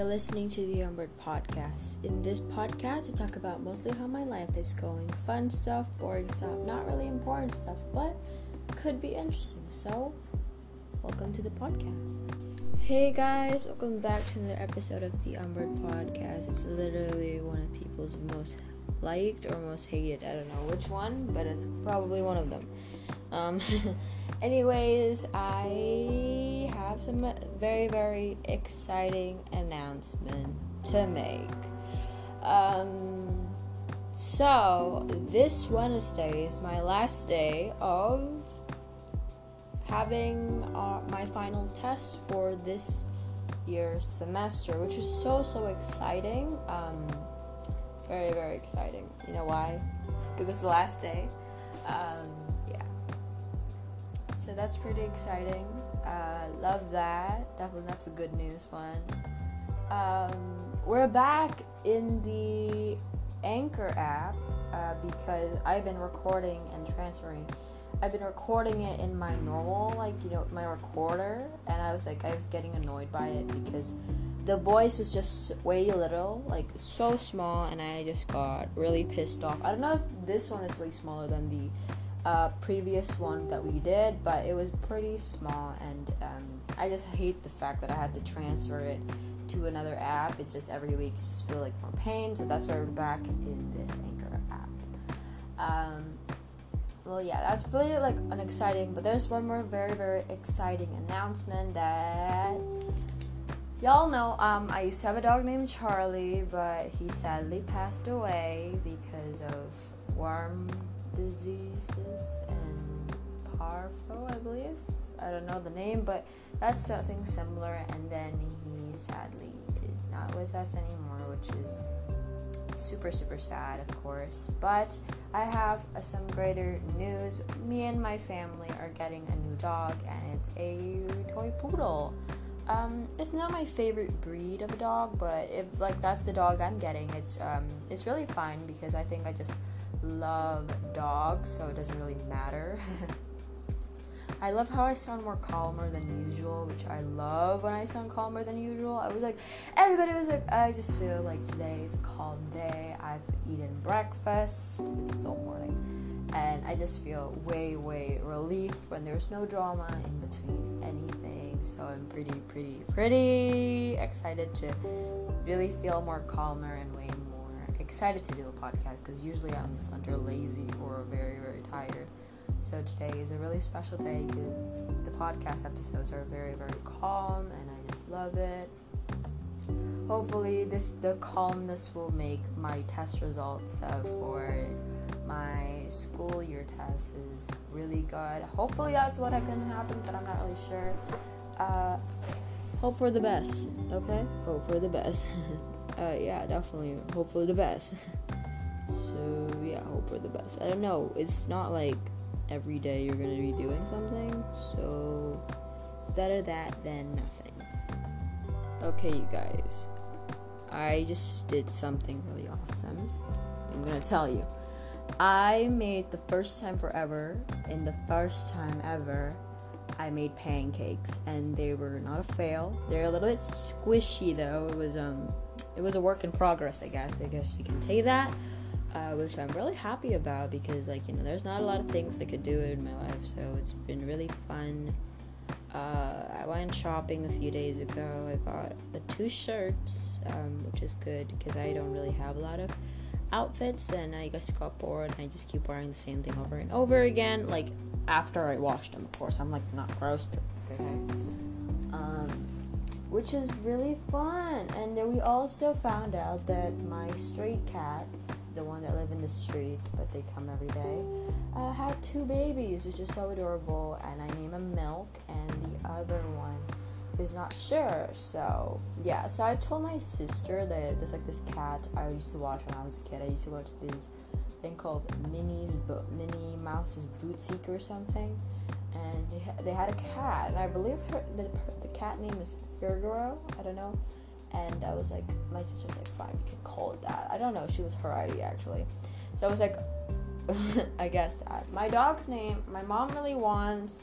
You're listening to the Umbird Podcast. In this podcast, I talk about mostly how my life is going fun stuff, boring stuff, not really important stuff, but could be interesting. So, welcome to the podcast. Hey guys, welcome back to another episode of the Umbird Podcast. It's literally one of people's most liked or most hated. I don't know which one, but it's probably one of them. Um, anyways, I have some very, very exciting announcement to make. Um, so, this Wednesday is my last day of having uh, my final test for this year's semester, which is so, so exciting. Um, very, very exciting. You know why? Because it's the last day. Um, so that's pretty exciting. Uh, love that. Definitely, that's a good news one. Um, we're back in the Anchor app uh, because I've been recording and transferring. I've been recording it in my normal, like, you know, my recorder, and I was like, I was getting annoyed by it because the voice was just way little, like, so small, and I just got really pissed off. I don't know if this one is way smaller than the uh, previous one that we did, but it was pretty small, and um, I just hate the fact that I had to transfer it to another app. It just every week just feel like more pain, so that's why we're back in this Anchor app. Um, well, yeah, that's really like unexciting, but there's one more very very exciting announcement that y'all know. Um, I used to have a dog named Charlie, but he sadly passed away because of worm diseases and Parvo, I believe. I don't know the name, but that's something similar. And then he sadly is not with us anymore, which is super super sad, of course. But I have uh, some greater news. Me and my family are getting a new dog, and it's a toy poodle. Um, it's not my favorite breed of a dog, but if like that's the dog I'm getting, it's um, it's really fine because I think I just love dogs, so it doesn't really matter. I love how I sound more calmer than usual, which I love when I sound calmer than usual. I was like, everybody was like, I just feel like today is a calm day. I've eaten breakfast, it's still morning, and I just feel way, way relief when there's no drama in between anything. So I'm pretty, pretty, pretty excited to really feel more calmer and way excited to do a podcast because usually I'm just under lazy or very, very tired. So today is a really special day because the podcast episodes are very, very calm and I just love it. Hopefully, this the calmness will make my test results uh, for my school year test is really good. Hopefully, that's what can happen, but I'm not really sure. Uh, hope for the best, okay? Hope for the best. uh, yeah, definitely hope for the best. so yeah, hope for the best. I don't know. It's not like every day you're gonna be doing something, so it's better that than nothing. Okay, you guys. I just did something really awesome. I'm gonna tell you. I made the first time forever, in the first time ever, I made pancakes, and they were not a fail. They're a little bit squishy though. It was um it was a work in progress, I guess. I guess you can say that, uh, which I'm really happy about because, like, you know, there's not a lot of things I could do in my life, so it's been really fun. Uh, I went shopping a few days ago. I got two shirts, um, which is good because I don't really have a lot of outfits, and I just got bored. And I just keep wearing the same thing over and over again. Like after I washed them, of course. I'm like not gross, okay. Um, which is really fun. And then we also found out that my stray cats, the one that live in the streets but they come every day, uh, had two babies, which is so adorable. And I name them Milk, and the other one is not sure. So yeah, so I told my sister that there's like this cat I used to watch when I was a kid. I used to watch this thing called Minnie's Bo- Minnie Mouse's Boutique or something and they, ha- they had a cat, and I believe her the cat name is Figaro. I don't know. And I was like, my sister's like, fine, we can call it that. I don't know. She was her idea actually. So I was like, I guess that. My dog's name, my mom really wants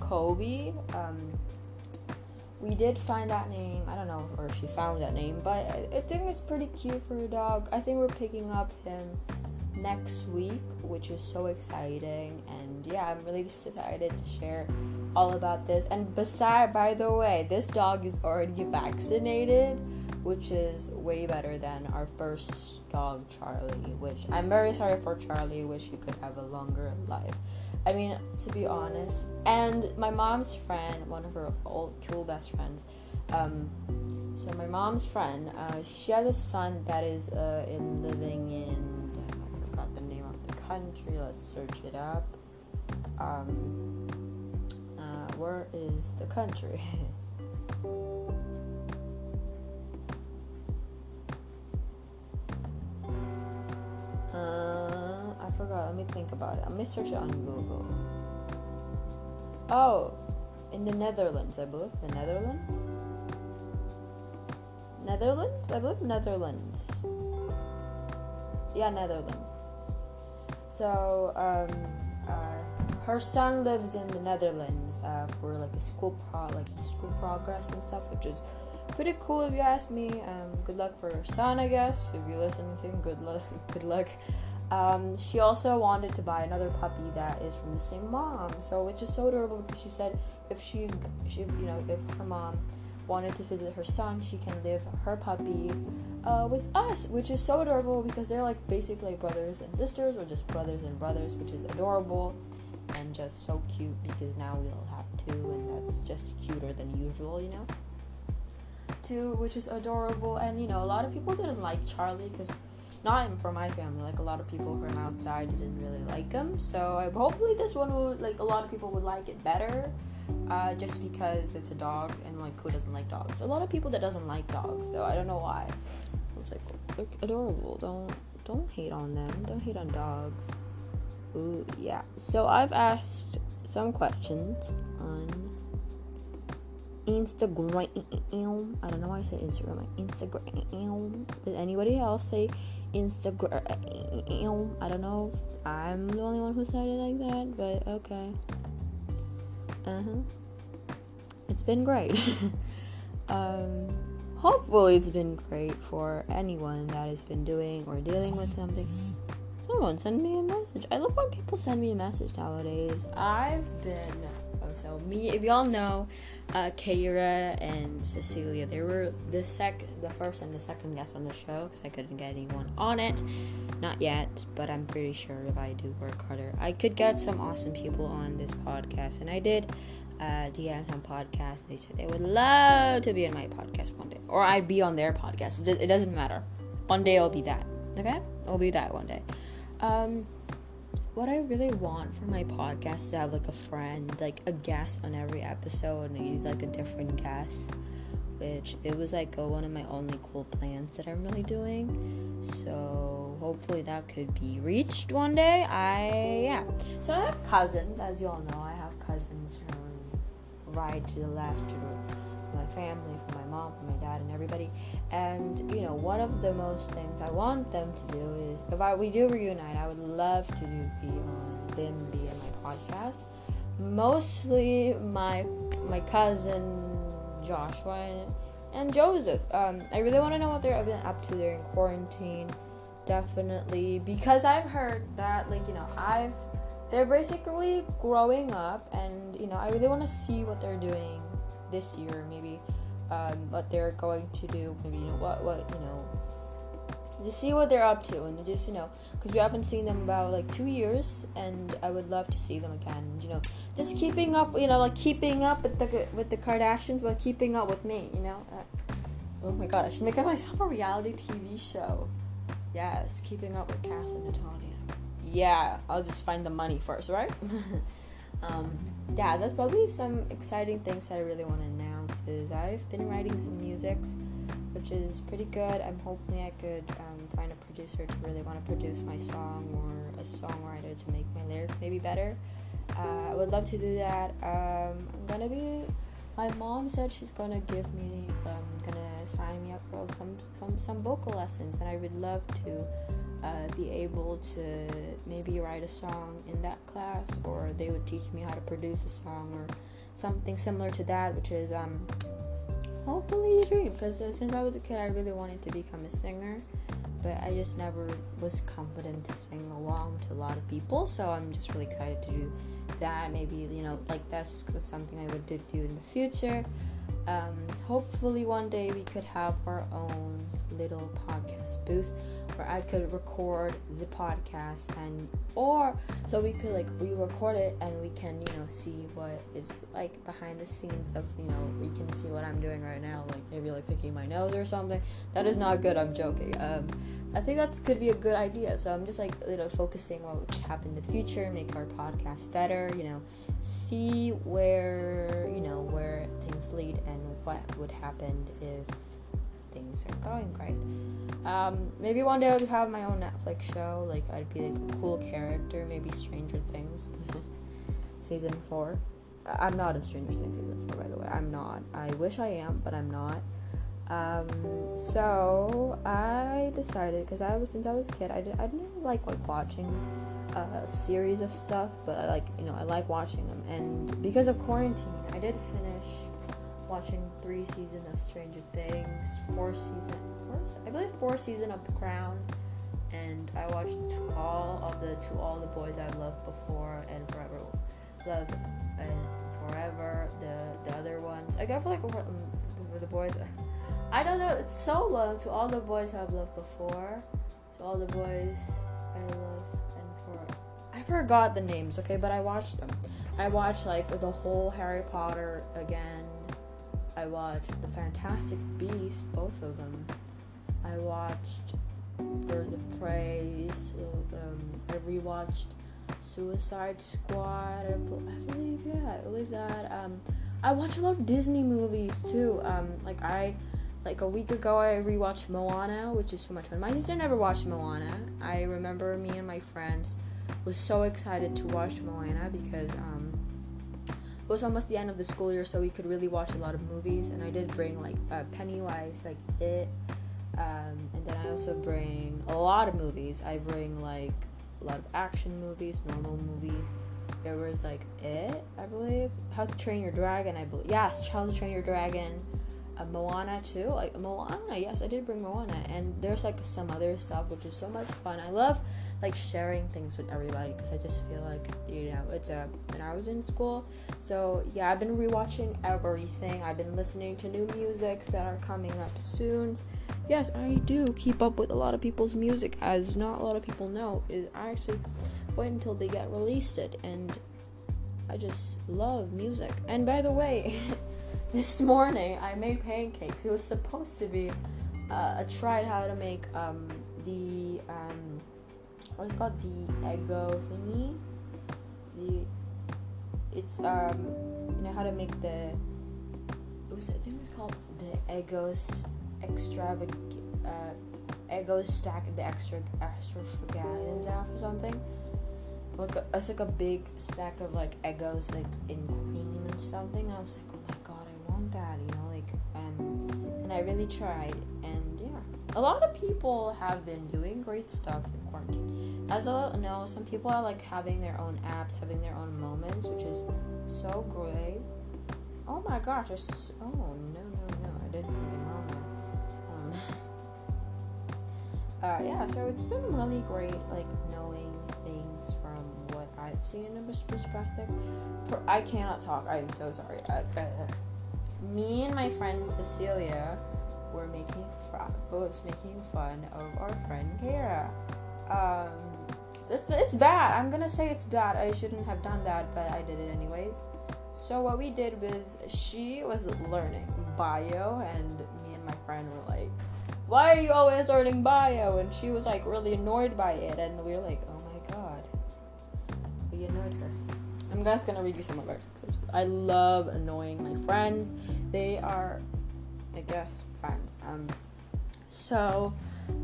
Kobe. Um, we did find that name. I don't know or she found that name, but I, I think it's pretty cute for a dog. I think we're picking up him next week, which is so exciting. And yeah, I'm really excited to share all about this. And beside, by the way, this dog is already vaccinated, which is way better than our first dog, Charlie. Which I'm very sorry for Charlie. Wish you could have a longer life. I mean, to be honest. And my mom's friend, one of her old cool best friends. Um, so my mom's friend, uh, she has a son that is uh, in living in I forgot the name of the country. Let's search it up. Um, where is the country? uh, I forgot. Let me think about it. Me search it on Google. Oh, in the Netherlands, I believe. The Netherlands? Netherlands? I believe Netherlands. Yeah, Netherlands. So um, uh, her son lives in the Netherlands uh, for like a school pro like school progress and stuff, which is pretty cool if you ask me. Um, good luck for her son, I guess. If you listen to him, good luck. good luck. Um, she also wanted to buy another puppy that is from the same mom, so which is so adorable because she said if she's, she, you know, if her mom wanted to visit her son, she can live her puppy uh, with us, which is so adorable because they're like basically brothers and sisters, or just brothers and brothers, which is adorable and just so cute because now we'll have two, and that's just cuter than usual, you know. Two, which is adorable, and you know, a lot of people didn't like Charlie because not for my family, like a lot of people from outside didn't really like him. So I, hopefully this one will like a lot of people would like it better uh, just because it's a dog and like who doesn't like dogs? A lot of people that doesn't like dogs, so I don't know why. It's like they're adorable. Don't don't hate on them. Don't hate on dogs. Ooh yeah. So I've asked some questions on Instagram. I don't know why I said Instagram. Instagram. Did anybody else say Instagram? I don't know if I'm the only one who said it like that, but okay. Uh huh it's been great. um, hopefully, it's been great for anyone that has been doing or dealing with something. Someone send me a message. I love when people send me a message nowadays. I've been oh, so me. If y'all know, uh, Kara and Cecilia, they were the sec, the first and the second guest on the show because I couldn't get anyone on it, not yet. But I'm pretty sure if I do work harder, I could get some awesome people on this podcast, and I did uh, DM him podcast. They said they would love to be on my podcast one day, or I'd be on their podcast. It, it doesn't matter. One day I'll be that. Okay, I'll be that one day. Um, what I really want for my podcast is to have like a friend, like a guest on every episode, and he's like a different guest. Which it was like a, one of my only cool plans that I'm really doing. So hopefully that could be reached one day. I yeah. So I have cousins, as you all know. I have cousins from right to the left to my family, from my mom, from my dad, and everybody. And you know, one of the most things I want them to do is if I we do reunite, I would love to do be on them be in my podcast. Mostly my my cousin Joshua and, and Joseph. Um, I really want to know what they're been up to. In quarantine, definitely because I've heard that like you know I've they're basically growing up and you know i really want to see what they're doing this year maybe um, what they're going to do maybe you know what what you know to see what they're up to and just you know because we haven't seen them about like two years and i would love to see them again you know just keeping up you know like keeping up with the with the kardashians but keeping up with me you know uh, oh my god i should make myself a reality tv show yes keeping up with Kathryn and Tanya yeah, I'll just find the money first, right? um, yeah, that's probably some exciting things that I really want to announce. Is I've been writing some musics, which is pretty good. I'm hoping I could um, find a producer to really want to produce my song or a songwriter to make my lyrics maybe better. Uh, I would love to do that. Um, I'm gonna be. My mom said she's gonna give me, um, gonna sign me up for some, some some vocal lessons, and I would love to uh, be able to maybe write a song in that class, or they would teach me how to produce a song or something similar to that, which is um, hopefully a dream because uh, since I was a kid, I really wanted to become a singer, but I just never was confident to sing along to a lot of people. So I'm just really excited to do that. Maybe you know, like that's something I would do in the future. Um, hopefully, one day we could have our own little podcast booth I could record the podcast and or so we could like re-record it and we can you know see what is like behind the scenes of you know we can see what I'm doing right now like maybe like picking my nose or something. That is not good I'm joking. Um I think that could be a good idea. So I'm just like you know focusing what would happen in the future make our podcast better you know see where you know where things lead and what would happen if things are going great. Um, maybe one day I would have my own Netflix show. Like I'd be like a cool character. Maybe Stranger Things, season four. I'm not in Stranger Things season four, by the way. I'm not. I wish I am, but I'm not. Um, so I decided because I was since I was a kid, I did I didn't like like watching a series of stuff, but I like you know I like watching them. And because of quarantine, I did finish watching three seasons of Stranger Things, four season, four, I believe four season of The Crown, and I watched all of the To All the Boys I've Loved Before and Forever Love and Forever. The the other ones I got for like um, the boys. I don't know. It's so long. To all the boys I've loved before. To all the boys I love and for I forgot the names. Okay, but I watched them. I watched like the whole Harry Potter again I watched The Fantastic Beasts, both of them. I watched Birds of Prey. So, um, I rewatched Suicide Squad. I, believe, yeah, I believe that. Um, I watch a lot of Disney movies too. Um, like I, like a week ago, I rewatched Moana, which is so much fun. My sister never watched Moana. I remember me and my friends was so excited to watch Moana because um, it was almost the end of the school year, so we could really watch a lot of movies. And I did bring like uh, Pennywise, like It, um, and then I also bring a lot of movies. I bring like a lot of action movies, normal movies. There was like It, I believe. How to Train Your Dragon, I believe. Yes, How to Train Your Dragon. Uh, Moana too, like Moana. Yes, I did bring Moana, and there's like some other stuff which is so much fun. I love like sharing things with everybody because I just feel like you know it's a when I was in school. So yeah, I've been rewatching everything. I've been listening to new musics that are coming up soon. Yes, I do keep up with a lot of people's music, as not a lot of people know. Is I actually wait until they get released it, and I just love music. And by the way, this morning I made pancakes. It was supposed to be uh, tried how to make um, the um, what's called the Eggo thingy. The it's um you know how to make the it was I think it was called the Eggos extravag uh Eggos stack the extra extravaganza or something. Like a, it's like a big stack of like Eggos like in cream and something. And I was like, oh my god, I want that, you know, like um and I really tried and. A lot of people have been doing great stuff in quarantine as I know, some people are like having their own apps, having their own moments, which is so great. Oh my gosh! I s- oh no no no! I did something wrong. Um, uh, yeah, so it's been really great, like knowing things from what I've seen in a perspective. I cannot talk. I'm so sorry. Uh, uh, me and my friend Cecilia were making fun, was making fun of our friend Kara. Um, it's, it's bad. I'm gonna say it's bad. I shouldn't have done that, but I did it anyways. So what we did was she was learning bio, and me and my friend were like, "Why are you always learning bio?" And she was like really annoyed by it, and we were like, "Oh my god, we annoyed her." I'm just gonna read you some of our texts. I love annoying my friends. They are, I guess, friends. Um, so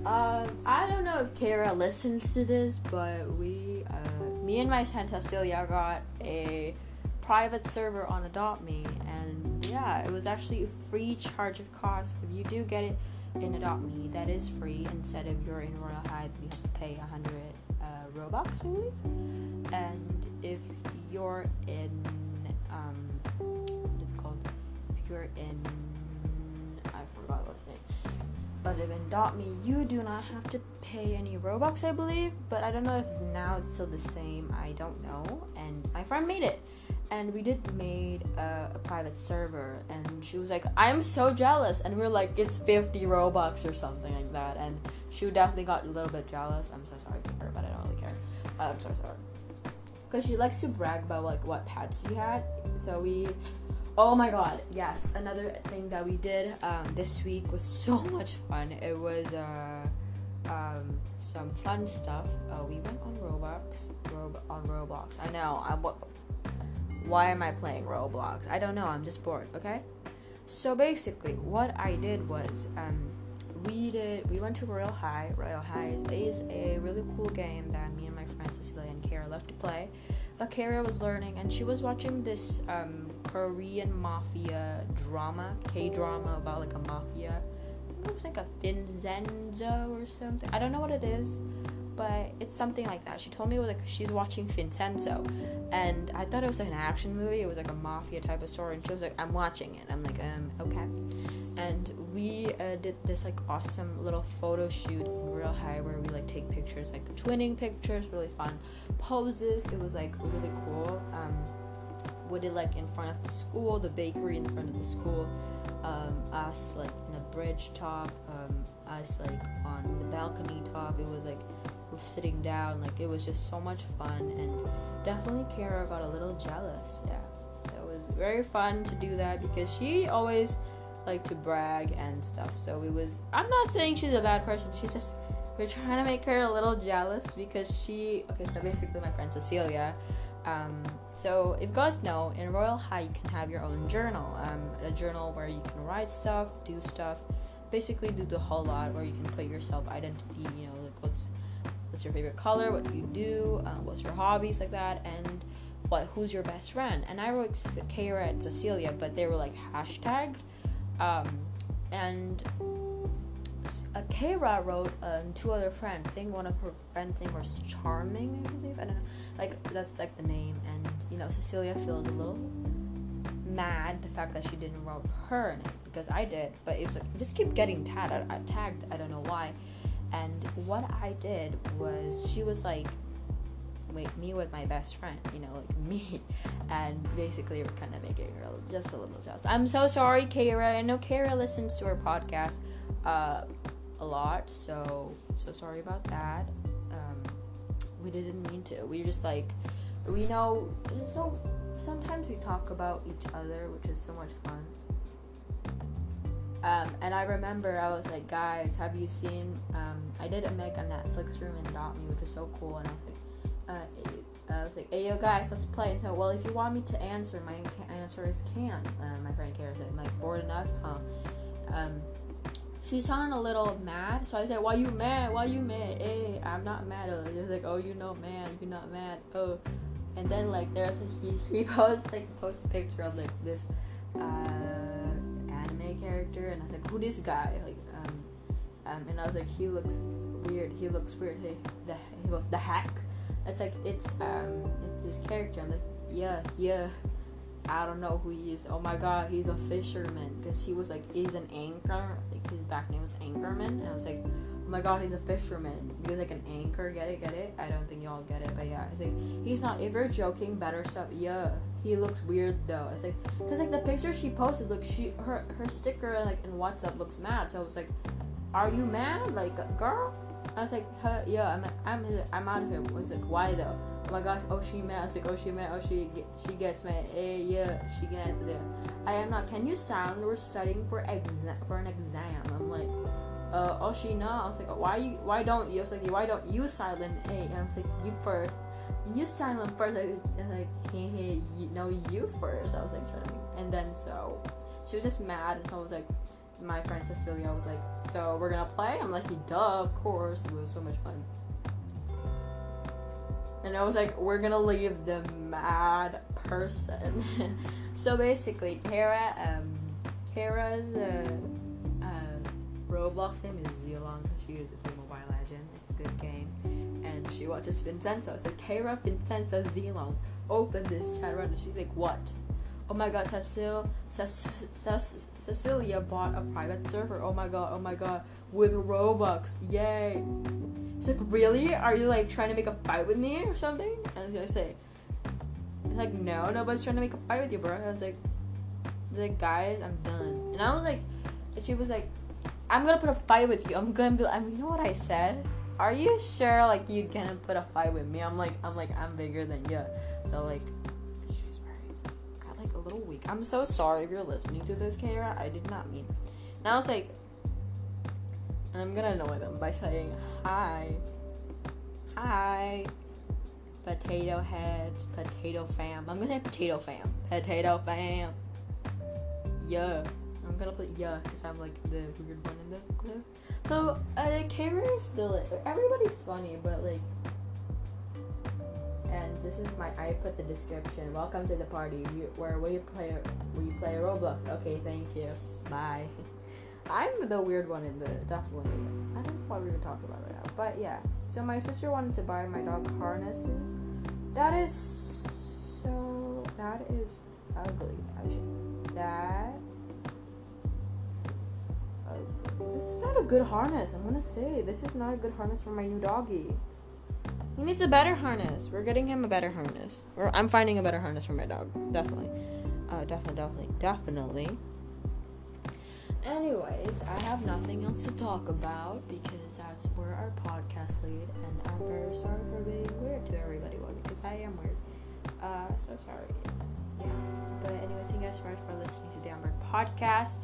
um, I don't know if Kara listens to this, but we, uh, me and my friend Cecilia got a private server on Adopt Me, and yeah, it was actually a free charge of cost. If you do get it in Adopt Me, that is free. Instead of you're in Royal Heights, you have to pay 100 uh, Robux, I believe. And if you're in, um, what is it called? If you're in I forgot what's name. But in Adopt Me, you do not have to pay any Robux, I believe. But I don't know if now it's still the same. I don't know. And my friend made it. And we did made a, a, private server. And she was like i'm so jealous. And we are like it's 50 robux or something like that. And she definitely got a little bit jealous. I'm so sorry for her but i don't really care. Uh, i'm so sorry. Because she likes to brag about like what pets she had. So we oh my god yes another thing that we did um, this week was so much fun it was uh, um, some fun stuff uh, we went on roblox Rob- on roblox i know i why am I playing Roblox? I don't know, I'm just bored, okay? So basically, what I did was, um, we did, we went to Royale High. Royale High is a really cool game that me and my friends Cecilia and Kara love to play. But Kara was learning, and she was watching this um, Korean mafia drama, K drama about like a mafia. it was like a Vincenzo or something. I don't know what it is but it's something like that. She told me like she's watching Vincenzo, and I thought it was like an action movie. It was like a mafia type of story, and she was like, "I'm watching it." I'm like, "Um, okay." And we uh, did this like awesome little photo shoot Royale High where we like take pictures, like twinning pictures, really fun poses. It was like really cool. Um, we did like in front of the school, the bakery in front of the school, um, us like in a bridge top, um, us like on the balcony top. It was like sitting down. Like it was just so much fun, and definitely Kara got a little jealous. Yeah, so it was very fun to do that because she always liked to brag and stuff. So it was. I'm not saying she's a bad person. She's just we're trying to make her a little jealous because she. Okay, so basically my friend Cecilia. Um, so if you guys know, in Royale High you can have your own journal. Um, a journal where you can write stuff, do stuff, basically do the whole lot, where you can put your self identity. You know, like what's what's your favorite color, what do you do, uh, what's your hobbies, like that, and what who's your best friend. And I wrote Kara and Cecilia, but they were like hashtagged. Um, and uh, Kara wrote uh, two other friends. I think one of her friends' name was Charming, I believe. I don't know. Like that's like the name. And you know, Cecilia feels a little mad the fact that she didn't wrote her it because I did. But it was like just keep getting tagged. I, tagged. I don't know why. And what I did was, she was like, me with my best friend, you know, like me. And basically, we're kind of making her just a little jealous. I'm so sorry, Kara. I know Kara listens to our podcast uh, a lot, so so sorry about that. Um, we didn't mean to. We just like, we know. So sometimes we talk about each other, which is so much fun. Um, and I remember I was like, guys, have you seen? Um, I did a make a Netflix room in Adopt Me, which is so cool. And I was like, uh, I was like, hey yo guys, let's play. And so, well, if you want me to answer, my answer is can. Uh, my friend Kara said, I'm like, bored enough, huh? Um, she sounded a little mad, so I said, why you mad? Why you mad? Hey, I'm not mad. She's like, oh, you know, man, you're not mad. Oh, and then like there's a, he he posts like post a picture of like this. Uh, anime character, and I was like, who this guy? Like, um, um, and I was like, he looks weird. He looks weird. Hey, the he goes the hack. It's like it's um it's this character. I'm like, yeah, yeah. I don't know who he is. Oh my god, he's a fisherman because he was like he's an anchor. Like his back name was Anchorman, and I was like, oh my god, he's a fisherman. Because like an anchor, get it, get it. I don't think y'all get it, but yeah, it's like he's not. You're joking, better stuff. Yeah, he looks weird though. It's like, cause like the picture she posted, look, she her her sticker like in WhatsApp looks mad. So I was like, are you mad, like girl? I was like, Huh yeah, I'm I'm I'm out of here. I was like, why though? Oh my gosh, oh she mad. I was like, oh she mad. Oh she she gets mad. Hey yeah, she gets there. I am not. Can you sound? We're studying for exam for an exam. I'm like. Uh, oh she not. I was like, why you? Why don't you? I was like, why don't you silent A? And I was like, you first you silent first. Like, like hey, hey, you know you first. I was like trying to, and then so she was just mad, and so I was like, my friend Cecilia was like, so we're gonna play. I'm like, duh, of course. It was so much fun. And I was like, we're gonna leave the mad person. so basically, Kara, um, Kara's uh, uh, Roblox name is Zilong because she is a Mobile Legend. It's a good game and she watches Vincenzo. I said, Kara Vincenzo Zilong, open this chat run. And she's like, what? Oh my god, Cecil, Cec- Cec- Cecilia bought a private server. Oh my god, oh my god, with Robux, yay! It's like, really? Are you like trying to make a fight with me or something? And I say, it's like, no, nobody's trying to make a fight with you, bro. I was like, like, guys, I'm done. And I was like, she was like, I'm gonna put a fight with you. I'm gonna be. I mean, you know what I said? Are you sure? Like, you gonna put a fight with me? I'm like, I'm like, I'm bigger than you. So like, I'm so sorry if you're listening to this, Kara. I did not mean. And I was like, and I'm gonna annoy them by saying hi, hi, potato heads, potato fam. I'm gonna say potato fam, potato fam. Yeah. I'm gonna put yeah because I'm like the weird one in the clip. So uh, Kara is still everybody's funny, but like, this is my I put the description. Welcome to the party where we play we play Roblox. Okay, thank you. Bye. I'm the weird one in the definitely. I don't know what we're gonna talk about right now, but yeah. So my sister wanted to buy my dog harnesses. That is so. That is ugly. I should that this is not a good harness. I'm gonna say this is not a good harness for my new doggy. He needs a better harness. We're getting him a better harness. Or I'm finding a better harness for my dog. Definitely. Uh, definitely, definitely, definitely. Anyways, I have nothing else to talk about because that's where our podcast lead, and I'm very sorry for being weird to everybody, well, because I am weird. Uh, so sorry. Yeah. But anyway, thank you guys so much for listening to the Amber podcast.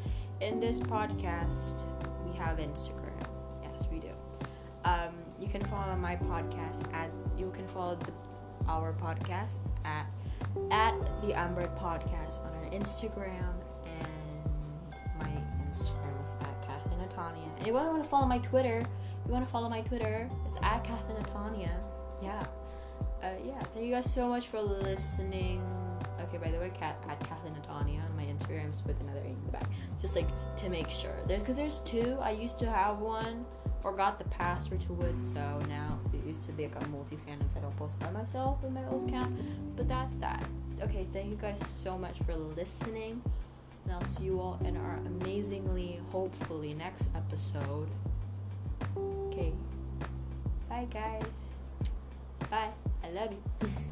In this podcast, we have Instagram. Yes, we do. Um, you can follow my podcast at you can follow the, our podcast at at the Amber Podcast on our Instagram and my Instagram is at Kathleen Atania. And you want to follow my Twitter? You want to follow my Twitter? It's at Kathleen Atania. Yeah. Uh, yeah. Thank you guys so much for listening. Okay, by the way, cat at Kathleen Atania on my Instagrams with another in the back. Just like to make sure. There, because there's two. I used to have one. Forgot the password to it, so now it used to be like a multi-fan instead of post by myself with my old account. But that's that. Okay, thank you guys so much for listening. And I'll see you all in our amazingly, hopefully, next episode. Okay. Bye, guys. Bye. I love you.